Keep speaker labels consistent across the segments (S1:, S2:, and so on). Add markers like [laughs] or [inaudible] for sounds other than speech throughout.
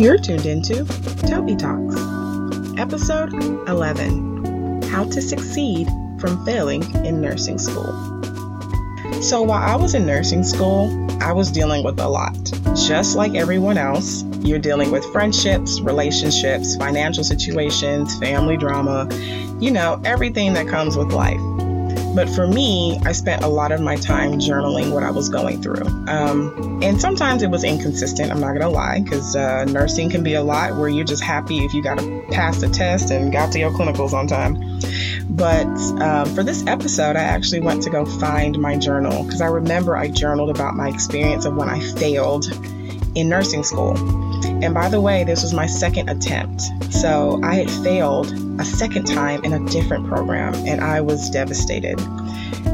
S1: You're tuned into Toby Talks, episode 11 How to Succeed from Failing in Nursing School. So, while I was in nursing school, I was dealing with a lot. Just like everyone else, you're dealing with friendships, relationships, financial situations, family drama, you know, everything that comes with life. But for me, I spent a lot of my time journaling what I was going through. Um, and sometimes it was inconsistent, I'm not gonna lie, because uh, nursing can be a lot where you're just happy if you got to pass the test and got to your clinicals on time. But um, for this episode, I actually went to go find my journal because I remember I journaled about my experience of when I failed in nursing school. And by the way, this was my second attempt. So I had failed a second time in a different program and I was devastated.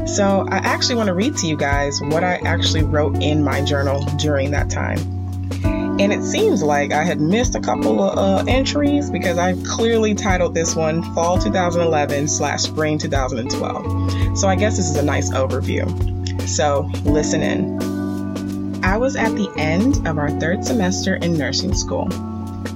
S1: So I actually want to read to you guys what I actually wrote in my journal during that time. And it seems like I had missed a couple of uh, entries because I clearly titled this one Fall 2011 slash Spring 2012. So I guess this is a nice overview. So listen in. I was at the end of our third semester in nursing school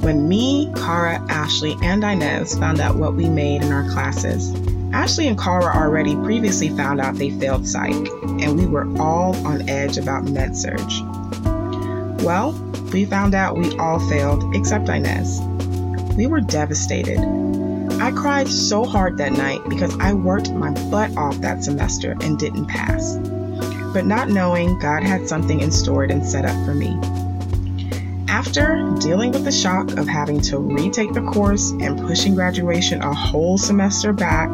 S1: when me, Cara, Ashley, and Inez found out what we made in our classes. Ashley and Cara already previously found out they failed psych, and we were all on edge about med surg. Well, we found out we all failed except Inez. We were devastated. I cried so hard that night because I worked my butt off that semester and didn't pass but not knowing God had something in store and set up for me. After dealing with the shock of having to retake the course and pushing graduation a whole semester back,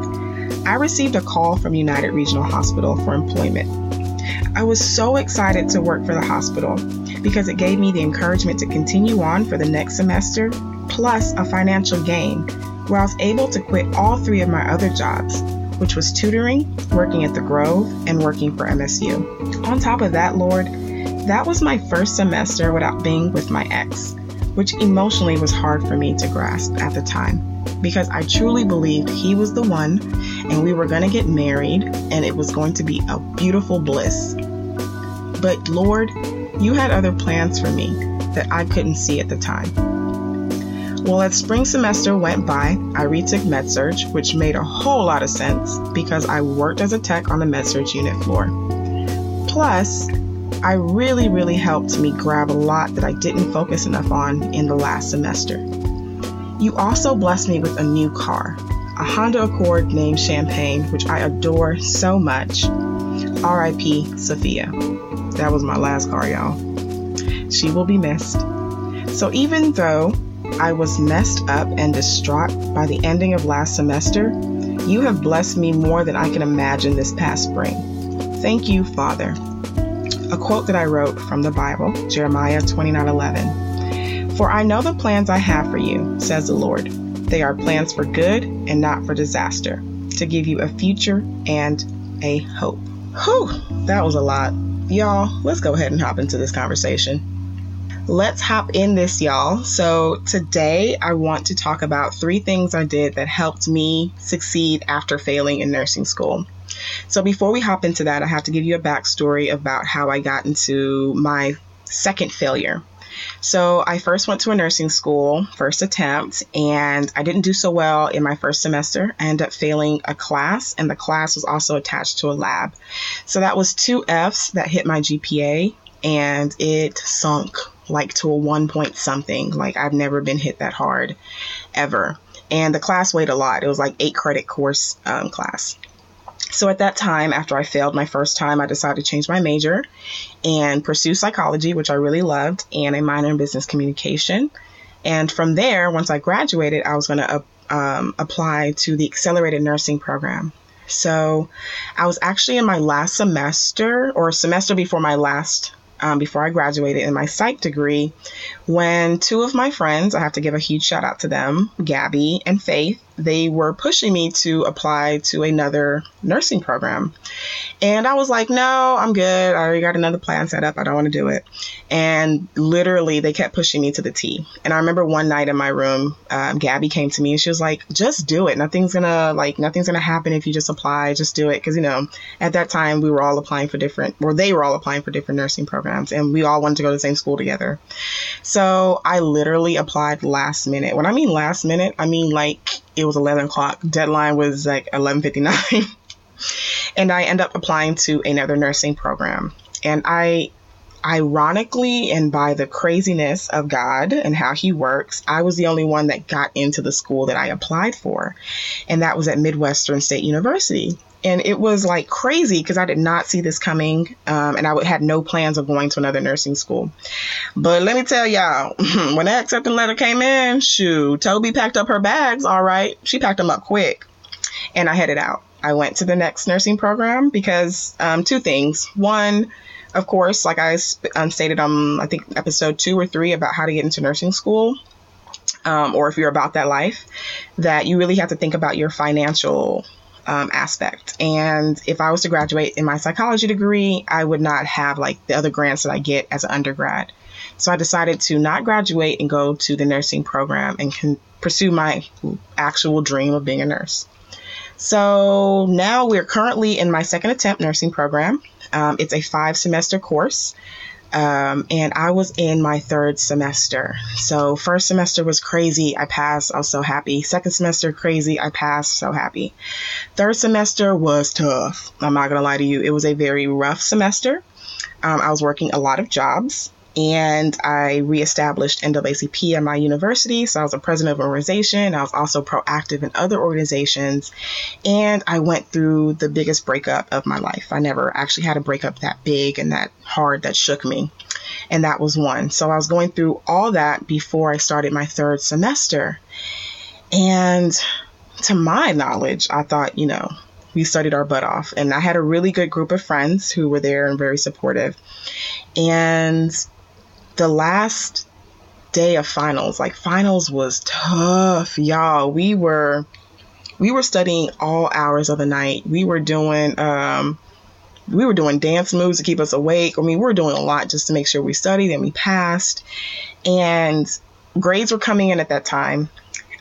S1: I received a call from United Regional Hospital for employment. I was so excited to work for the hospital because it gave me the encouragement to continue on for the next semester, plus a financial gain, where I was able to quit all three of my other jobs which was tutoring, working at the Grove, and working for MSU. On top of that, Lord, that was my first semester without being with my ex, which emotionally was hard for me to grasp at the time because I truly believed he was the one and we were going to get married and it was going to be a beautiful bliss. But Lord, you had other plans for me that I couldn't see at the time. Well, as spring semester went by, I retook MedSurg, which made a whole lot of sense because I worked as a tech on the MedSurg unit floor. Plus, I really, really helped me grab a lot that I didn't focus enough on in the last semester. You also blessed me with a new car, a Honda Accord named Champagne, which I adore so much. RIP Sophia. That was my last car, y'all. She will be missed. So even though I was messed up and distraught by the ending of last semester, you have blessed me more than I can imagine this past spring. Thank you, Father. A quote that I wrote from the Bible, Jeremiah 29:11. For I know the plans I have for you, says the Lord. They are plans for good and not for disaster, to give you a future and a hope. Whew, that was a lot. Y'all, let's go ahead and hop into this conversation. Let's hop in this, y'all. So, today I want to talk about three things I did that helped me succeed after failing in nursing school. So, before we hop into that, I have to give you a backstory about how I got into my second failure. So, I first went to a nursing school, first attempt, and I didn't do so well in my first semester. I ended up failing a class, and the class was also attached to a lab. So, that was two F's that hit my GPA, and it sunk like to a one point something. Like I've never been hit that hard ever. And the class weighed a lot. It was like eight credit course um, class. So at that time, after I failed my first time, I decided to change my major and pursue psychology, which I really loved, and a minor in business communication. And from there, once I graduated, I was going to um, apply to the accelerated nursing program. So I was actually in my last semester or semester before my last um, before I graduated in my psych degree when two of my friends, I have to give a huge shout out to them, Gabby and Faith, they were pushing me to apply to another nursing program. And I was like, no, I'm good. I already got another plan set up. I don't want to do it. And literally, they kept pushing me to the T. And I remember one night in my room, um, Gabby came to me and she was like, just do it. Nothing's gonna, like, nothing's gonna happen if you just apply. Just do it. Cause, you know, at that time, we were all applying for different, or they were all applying for different nursing programs and we all wanted to go to the same school together. So I literally applied last minute. When I mean last minute, I mean like it was 11 o'clock. Deadline was like 11:59. [laughs] and I end up applying to another nursing program. And I ironically and by the craziness of God and how he works, I was the only one that got into the school that I applied for. And that was at Midwestern State University. And it was like crazy because I did not see this coming. Um, and I would, had no plans of going to another nursing school. But let me tell y'all, [laughs] when that acceptance letter came in, shoo, Toby packed up her bags. All right. She packed them up quick. And I headed out. I went to the next nursing program because um, two things. One, of course, like I um, stated on, I think, episode two or three about how to get into nursing school, um, or if you're about that life, that you really have to think about your financial um, aspect. And if I was to graduate in my psychology degree, I would not have like the other grants that I get as an undergrad. So I decided to not graduate and go to the nursing program and can pursue my actual dream of being a nurse. So now we're currently in my second attempt nursing program. Um, it's a five semester course. Um, and I was in my third semester. So, first semester was crazy. I passed. I was so happy. Second semester, crazy. I passed. So happy. Third semester was tough. I'm not going to lie to you. It was a very rough semester. Um, I was working a lot of jobs and I reestablished NAACP at my university. So I was a president of an organization. I was also proactive in other organizations. And I went through the biggest breakup of my life. I never actually had a breakup that big and that hard that shook me. And that was one. So I was going through all that before I started my third semester. And to my knowledge, I thought, you know, we studied our butt off. And I had a really good group of friends who were there and very supportive. And the last day of finals, like finals was tough, y'all. We were we were studying all hours of the night. We were doing um we were doing dance moves to keep us awake. I mean, we were doing a lot just to make sure we studied and we passed. And grades were coming in at that time.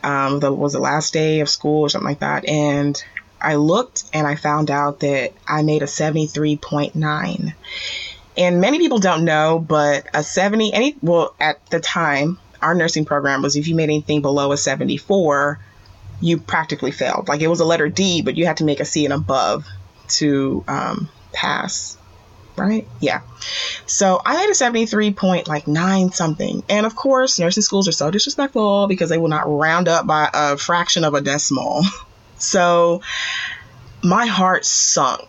S1: Um, that was the last day of school or something like that. And I looked and I found out that I made a 73.9. And many people don't know, but a 70, any, well, at the time, our nursing program was if you made anything below a 74, you practically failed. Like it was a letter D, but you had to make a C and above to um, pass. Right? Yeah. So I had a 73 point like nine something. And of course, nursing schools are so disrespectful because they will not round up by a fraction of a decimal. [laughs] So my heart sunk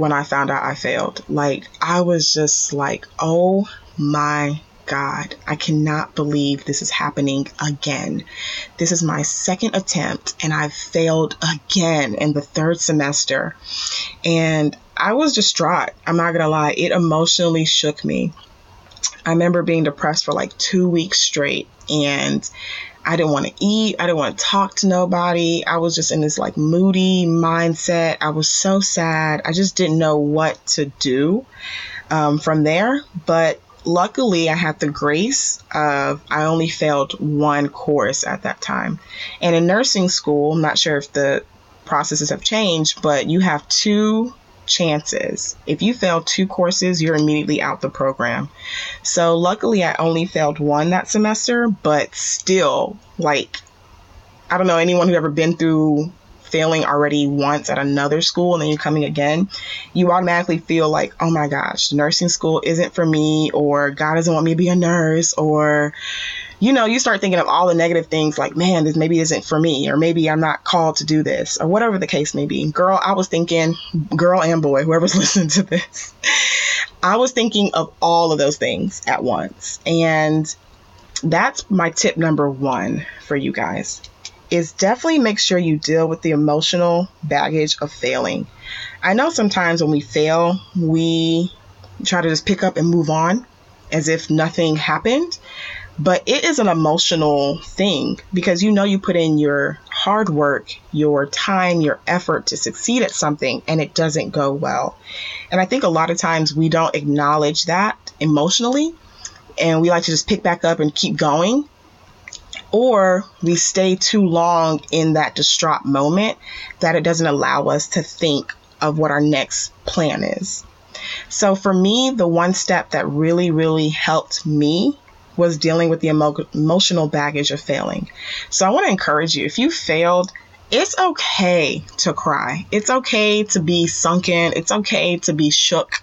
S1: when I found out I failed. Like, I was just like, oh my God, I cannot believe this is happening again. This is my second attempt, and I've failed again in the third semester. And I was distraught. I'm not gonna lie, it emotionally shook me. I remember being depressed for like two weeks straight, and I didn't want to eat. I didn't want to talk to nobody. I was just in this like moody mindset. I was so sad. I just didn't know what to do um, from there. But luckily, I had the grace of I only failed one course at that time. And in nursing school, I'm not sure if the processes have changed, but you have two chances. If you fail two courses, you're immediately out the program. So luckily, I only failed one that semester, but still, like, I don't know anyone who ever been through failing already once at another school and then you're coming again, you automatically feel like, oh my gosh, nursing school isn't for me, or God doesn't want me to be a nurse, or you know, you start thinking of all the negative things like, man, this maybe isn't for me, or maybe I'm not called to do this, or whatever the case may be. Girl, I was thinking, girl and boy, whoever's [laughs] listening to this, I was thinking of all of those things at once. And that's my tip number one for you guys is definitely make sure you deal with the emotional baggage of failing. I know sometimes when we fail, we try to just pick up and move on as if nothing happened but it is an emotional thing because you know you put in your hard work, your time, your effort to succeed at something and it doesn't go well. And I think a lot of times we don't acknowledge that emotionally and we like to just pick back up and keep going. Or we stay too long in that distraught moment that it doesn't allow us to think of what our next plan is. So for me, the one step that really, really helped me was dealing with the emo- emotional baggage of failing. So I want to encourage you if you failed, it's okay to cry. It's okay to be sunken. It's okay to be shook.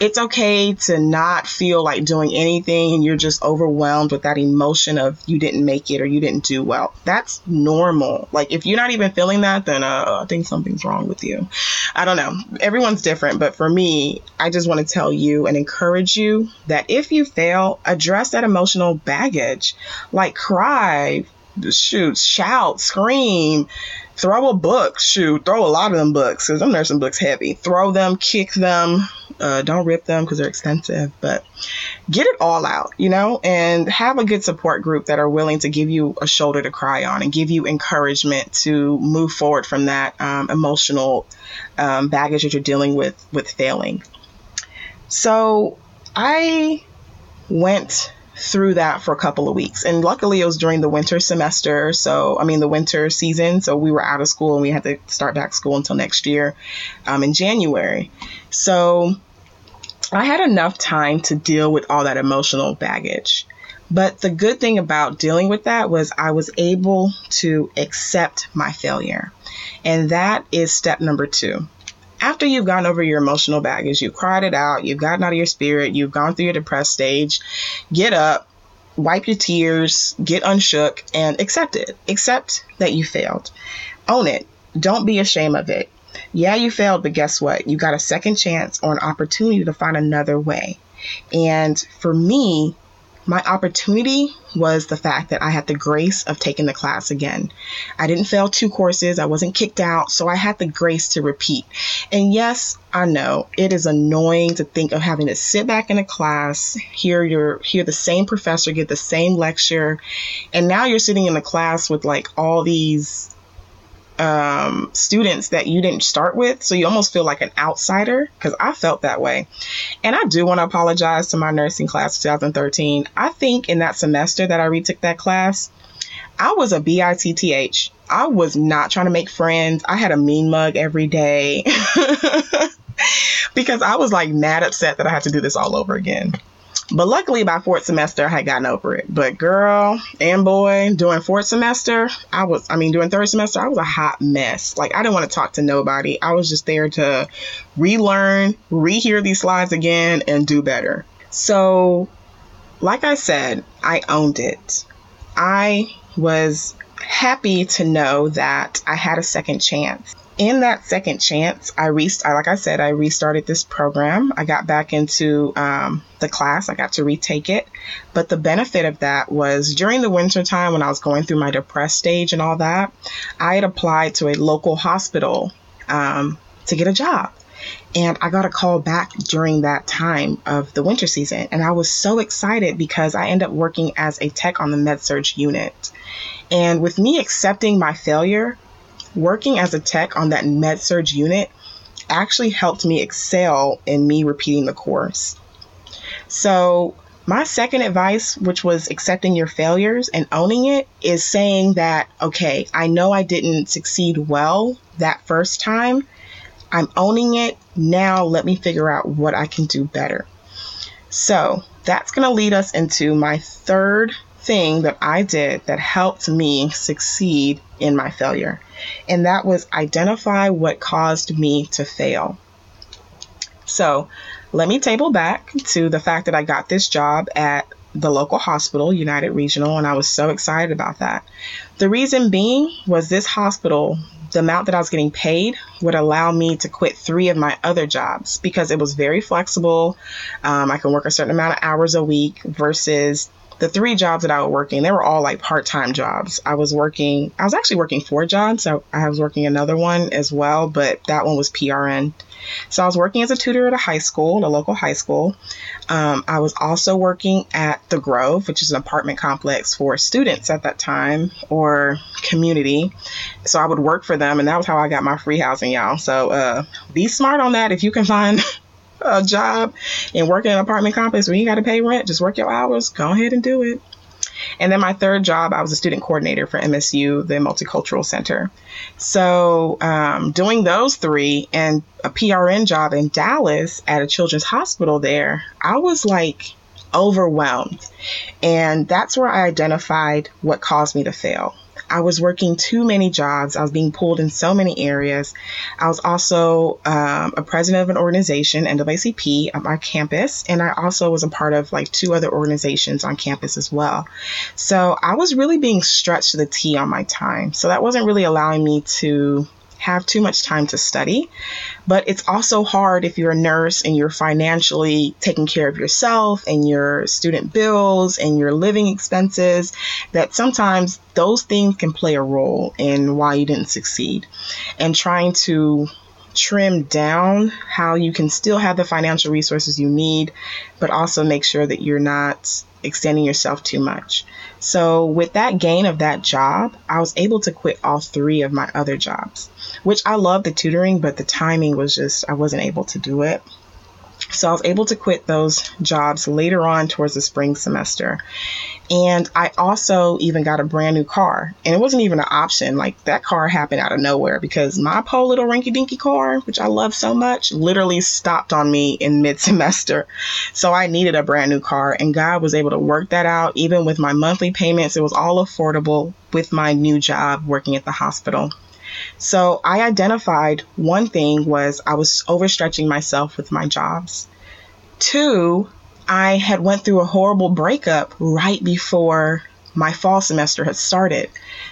S1: It's okay to not feel like doing anything and you're just overwhelmed with that emotion of you didn't make it or you didn't do well. That's normal. Like if you're not even feeling that, then uh, I think something's wrong with you. I don't know. Everyone's different, but for me, I just want to tell you and encourage you that if you fail, address that emotional baggage. Like cry, shoot, shout, scream, throw a book, shoot, throw a lot of them books because I'm nursing books heavy. Throw them, kick them, uh, don't rip them because they're expensive, but get it all out, you know, and have a good support group that are willing to give you a shoulder to cry on and give you encouragement to move forward from that um, emotional um, baggage that you're dealing with with failing. So I went through that for a couple of weeks. And luckily, it was during the winter semester. So, I mean, the winter season. So, we were out of school and we had to start back school until next year um, in January. So, I had enough time to deal with all that emotional baggage. But the good thing about dealing with that was I was able to accept my failure. And that is step number two after you've gone over your emotional baggage, you've cried it out, you've gotten out of your spirit, you've gone through your depressed stage, get up, wipe your tears, get unshook, and accept it. Accept that you failed. Own it. Don't be ashamed of it. Yeah, you failed, but guess what? You got a second chance or an opportunity to find another way. And for me, my opportunity was the fact that I had the grace of taking the class again. I didn't fail two courses, I wasn't kicked out, so I had the grace to repeat. And yes, I know it is annoying to think of having to sit back in a class, hear your hear the same professor give the same lecture, and now you're sitting in the class with like all these um, students that you didn't start with. So you almost feel like an outsider because I felt that way. And I do want to apologize to my nursing class 2013. I think in that semester that I retook that class, I was a BITTH. I was not trying to make friends. I had a mean mug every day [laughs] because I was like mad upset that I had to do this all over again. But luckily, by fourth semester, I had gotten over it. But girl and boy, doing fourth semester, I was, I mean, doing third semester, I was a hot mess. Like, I didn't want to talk to nobody. I was just there to relearn, rehear these slides again, and do better. So, like I said, I owned it. I was happy to know that I had a second chance in that second chance, I rest like I said, I restarted this program. I got back into um, the class. I got to retake it. But the benefit of that was during the winter time when I was going through my depressed stage and all that, I had applied to a local hospital um, to get a job. And I got a call back during that time of the winter season. And I was so excited because I ended up working as a tech on the med surg unit. And with me accepting my failure, working as a tech on that med surg unit actually helped me excel in me repeating the course. So, my second advice, which was accepting your failures and owning it, is saying that, okay, I know I didn't succeed well that first time. I'm owning it. Now let me figure out what I can do better. So that's going to lead us into my third thing that I did that helped me succeed in my failure. And that was identify what caused me to fail. So let me table back to the fact that I got this job at the local hospital, United Regional, and I was so excited about that. The reason being was this hospital, the amount that I was getting paid would allow me to quit three of my other jobs because it was very flexible. Um, I can work a certain amount of hours a week versus the three jobs that I was working, they were all like part time jobs. I was working, I was actually working four jobs. So I was working another one as well, but that one was PRN. So I was working as a tutor at a high school, a local high school. Um, I was also working at the Grove, which is an apartment complex for students at that time or community. So I would work for them, and that was how I got my free housing, y'all. So uh, be smart on that if you can find a job and work in an apartment complex where you got to pay rent, just work your hours, go ahead and do it. And then my third job, I was a student coordinator for MSU, the Multicultural Center. So, um, doing those three and a PRN job in Dallas at a children's hospital there, I was like overwhelmed. And that's where I identified what caused me to fail. I was working too many jobs. I was being pulled in so many areas. I was also um, a president of an organization, NAACP, on my campus, and I also was a part of like two other organizations on campus as well. So I was really being stretched to the T on my time. So that wasn't really allowing me to have too much time to study. But it's also hard if you're a nurse and you're financially taking care of yourself and your student bills and your living expenses, that sometimes those things can play a role in why you didn't succeed. And trying to trim down how you can still have the financial resources you need, but also make sure that you're not extending yourself too much. So, with that gain of that job, I was able to quit all three of my other jobs, which I love the tutoring, but the timing was just, I wasn't able to do it. So I was able to quit those jobs later on towards the spring semester. And I also even got a brand new car. And it wasn't even an option. Like that car happened out of nowhere because my poor little rinky dinky car, which I love so much, literally stopped on me in mid semester. So I needed a brand new car. And God was able to work that out. Even with my monthly payments, it was all affordable with my new job working at the hospital. So I identified one thing was I was overstretching myself with my jobs. Two, I had went through a horrible breakup right before my fall semester had started.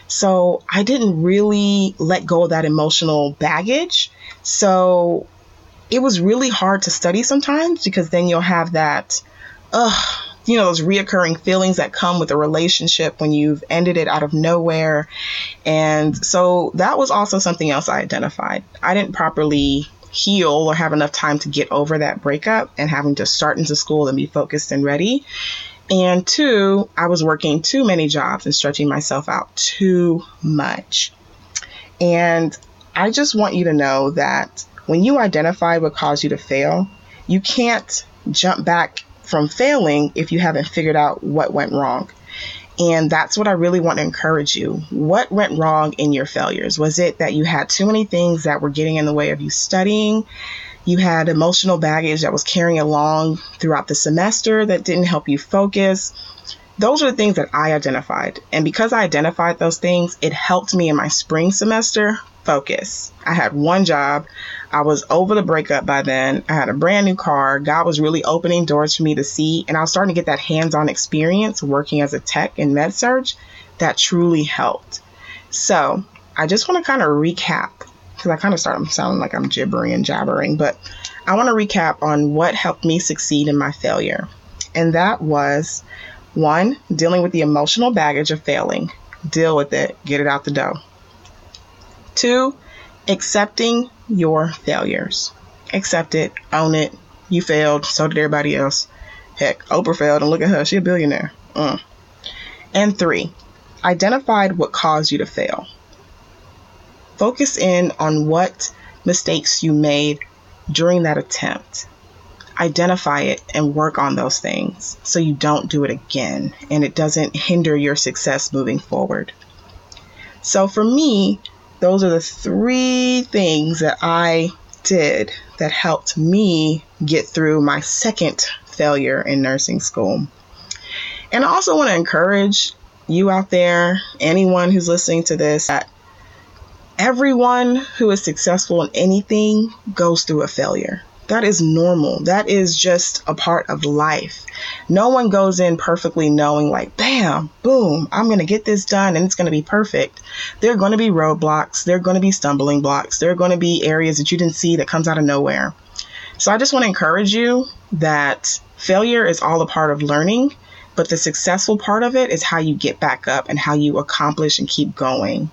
S1: So I didn't really let go of that emotional baggage. So it was really hard to study sometimes because then you'll have that, ugh, you know, those reoccurring feelings that come with a relationship when you've ended it out of nowhere. And so that was also something else I identified. I didn't properly heal or have enough time to get over that breakup and having to start into school and be focused and ready. And two, I was working too many jobs and stretching myself out too much. And I just want you to know that when you identify what caused you to fail, you can't jump back from failing if you haven't figured out what went wrong. And that's what I really want to encourage you. What went wrong in your failures? Was it that you had too many things that were getting in the way of you studying? You had emotional baggage that was carrying along throughout the semester that didn't help you focus. Those are the things that I identified. And because I identified those things, it helped me in my spring semester focus. I had one job. I was over the breakup by then. I had a brand new car. God was really opening doors for me to see. And I was starting to get that hands on experience working as a tech in MedSurg that truly helped. So I just want to kind of recap because I kind of start sounding like I'm gibbering and jabbering, but I want to recap on what helped me succeed in my failure. And that was one, dealing with the emotional baggage of failing. Deal with it, get it out the door. Two, accepting your failures. Accept it, own it. You failed, so did everybody else. Heck, Oprah failed, and look at her, she's a billionaire. Mm. And three, identified what caused you to fail. Focus in on what mistakes you made during that attempt. Identify it and work on those things so you don't do it again and it doesn't hinder your success moving forward. So, for me, those are the three things that I did that helped me get through my second failure in nursing school. And I also want to encourage you out there, anyone who's listening to this, that everyone who is successful in anything goes through a failure. That is normal. That is just a part of life. No one goes in perfectly knowing, like, bam, boom, I'm going to get this done and it's going to be perfect. There are going to be roadblocks. There are going to be stumbling blocks. There are going to be areas that you didn't see that comes out of nowhere. So I just want to encourage you that failure is all a part of learning. but the successful part of it is how you get back up and how you accomplish and keep going.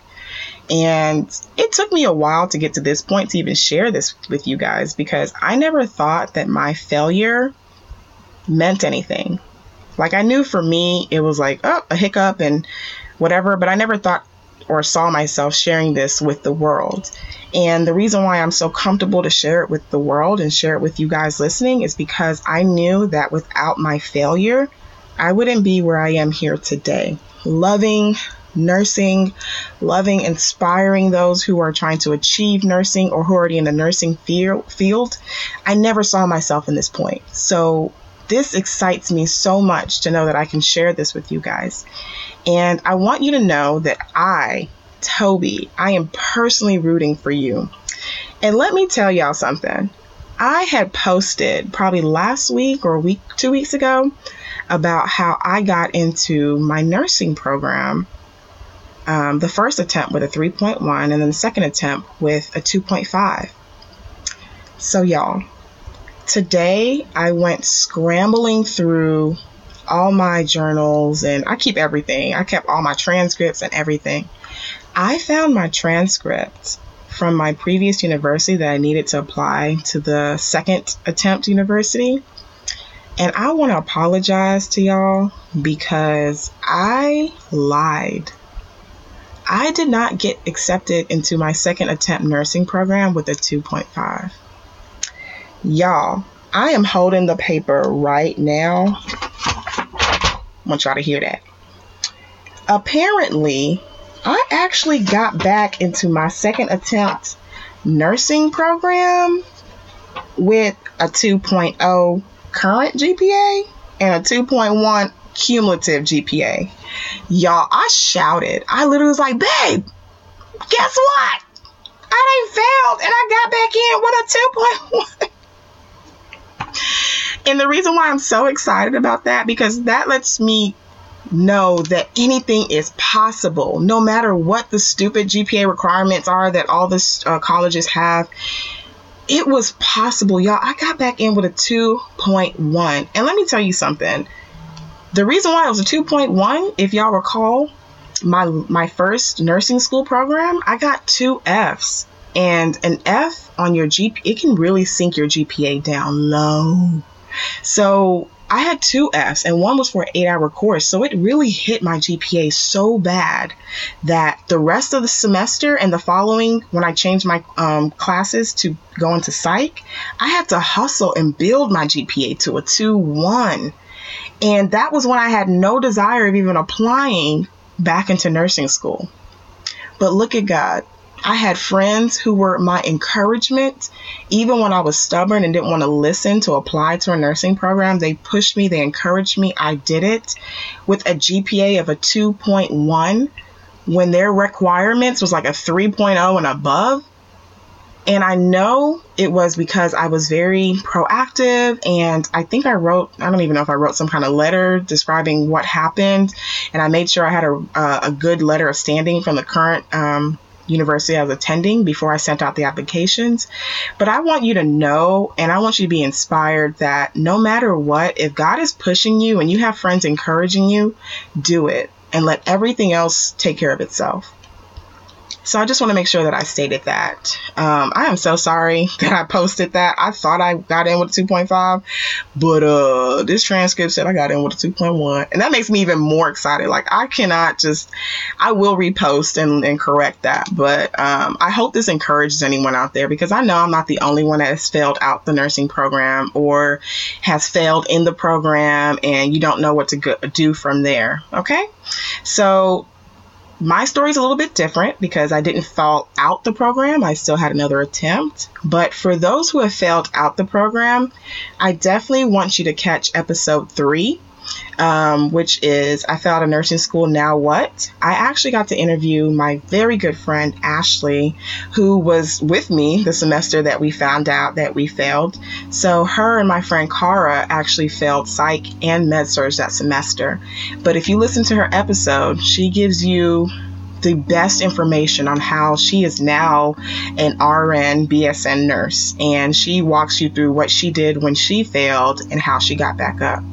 S1: And it took me a while to get to this point to even share this with you guys because I never thought that my failure meant anything. Like I knew for me, it was like, oh, a hiccup and whatever, but I never thought or saw myself sharing this with the world. And the reason why I'm so comfortable to share it with the world and share it with you guys listening is because I knew that without my failure, I wouldn't be where I am here today. Loving nursing, loving, inspiring those who are trying to achieve nursing or who are already in the nursing field. I never saw myself in this point. So this excites me so much to know that I can share this with you guys. And I want you to know that I, Toby, I am personally rooting for you. And let me tell y'all something. I had posted probably last week or week, two weeks ago, about how I got into my nursing program. Um, the first attempt with a 3.1, and then the second attempt with a 2.5. So, y'all, today I went scrambling through all my journals and I keep everything. I kept all my transcripts and everything. I found my transcript from my previous university that I needed to apply to the second attempt university. And I want to apologize to y'all because I lied. I did not get accepted into my second attempt nursing program with a 2.5. Y'all, I am holding the paper right now. I want y'all to hear that. Apparently, I actually got back into my second attempt nursing program with a 2.0 current GPA and a 2.1 cumulative GPA. Y'all, I shouted. I literally was like, babe, guess what? I failed and I got back in with a 2.1. and the reason why I'm so excited about that because that lets me know that anything is possible no matter what the stupid GPA requirements are that all the uh, colleges have it was possible, y'all. I got back in with a 2.1. And let me tell you something. The reason why it was a 2.1, if y'all recall, my my first nursing school program, I got two Fs. And an F on your GP, it can really sink your GPA down low. So I had two Fs, and one was for an eight hour course. So it really hit my GPA so bad that the rest of the semester and the following, when I changed my um, classes to go into psych, I had to hustle and build my GPA to a 2 1. And that was when I had no desire of even applying back into nursing school. But look at God. I had friends who were my encouragement. Even when I was stubborn and didn't want to listen to apply to a nursing program, they pushed me, they encouraged me. I did it with a GPA of a 2.1 when their requirements was like a 3.0 and above. And I know it was because I was very proactive. And I think I wrote, I don't even know if I wrote some kind of letter describing what happened. And I made sure I had a, a good letter of standing from the current um, university I was attending before I sent out the applications. But I want you to know and I want you to be inspired that no matter what, if God is pushing you and you have friends encouraging you, do it and let everything else take care of itself. So I just want to make sure that I stated that. Um, I am so sorry [laughs] that I posted that. I thought I got in with a 2.5, but uh, this transcript said I got in with a 2.1, and that makes me even more excited. Like I cannot just, I will repost and, and correct that, but um, I hope this encourages anyone out there because I know I'm not the only one that has failed out the nursing program or has failed in the program, and you don't know what to go- do from there. Okay, so my story is a little bit different because I didn't fall out the program. I still had another attempt. But for those who have failed out the program, I definitely want you to catch episode three um, which is I failed a nursing school. Now what? I actually got to interview my very good friend Ashley, who was with me the semester that we found out that we failed. So her and my friend Cara actually failed psych and med surg that semester. But if you listen to her episode, she gives you the best information on how she is now an RN BSN nurse and she walks you through what she did when she failed and how she got back up.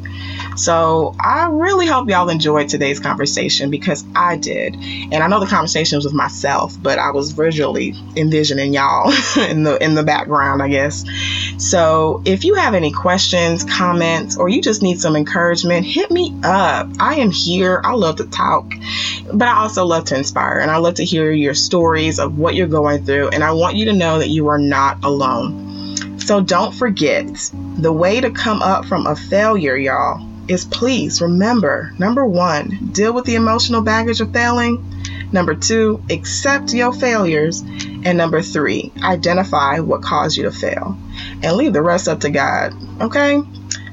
S1: So I really hope y'all enjoyed today's conversation because I did. And I know the conversation was with myself, but I was visually envisioning y'all [laughs] in the in the background, I guess. So if you have any questions, comments, or you just need some encouragement, hit me up. I am here. I love to talk, but I also love to inspire and I love to hear your stories of what you're going through. And I want you to know that you are not alone. So don't forget the way to come up from a failure, y'all, is please remember number one, deal with the emotional baggage of failing. Number two, accept your failures. And number three, identify what caused you to fail and leave the rest up to God. Okay?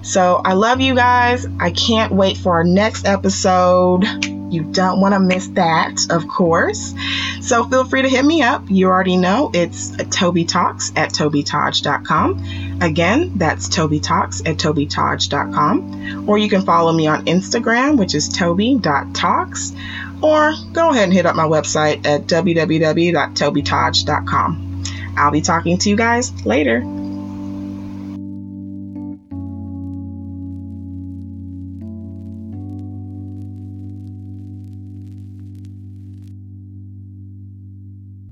S1: So I love you guys. I can't wait for our next episode. You don't want to miss that, of course. So feel free to hit me up. You already know it's Toby Talks at TobyTodge.com. Again, that's Toby Talks at TobyTodge.com. Or you can follow me on Instagram, which is Toby.talks. Or go ahead and hit up my website at www.tobytodge.com. I'll be talking to you guys later.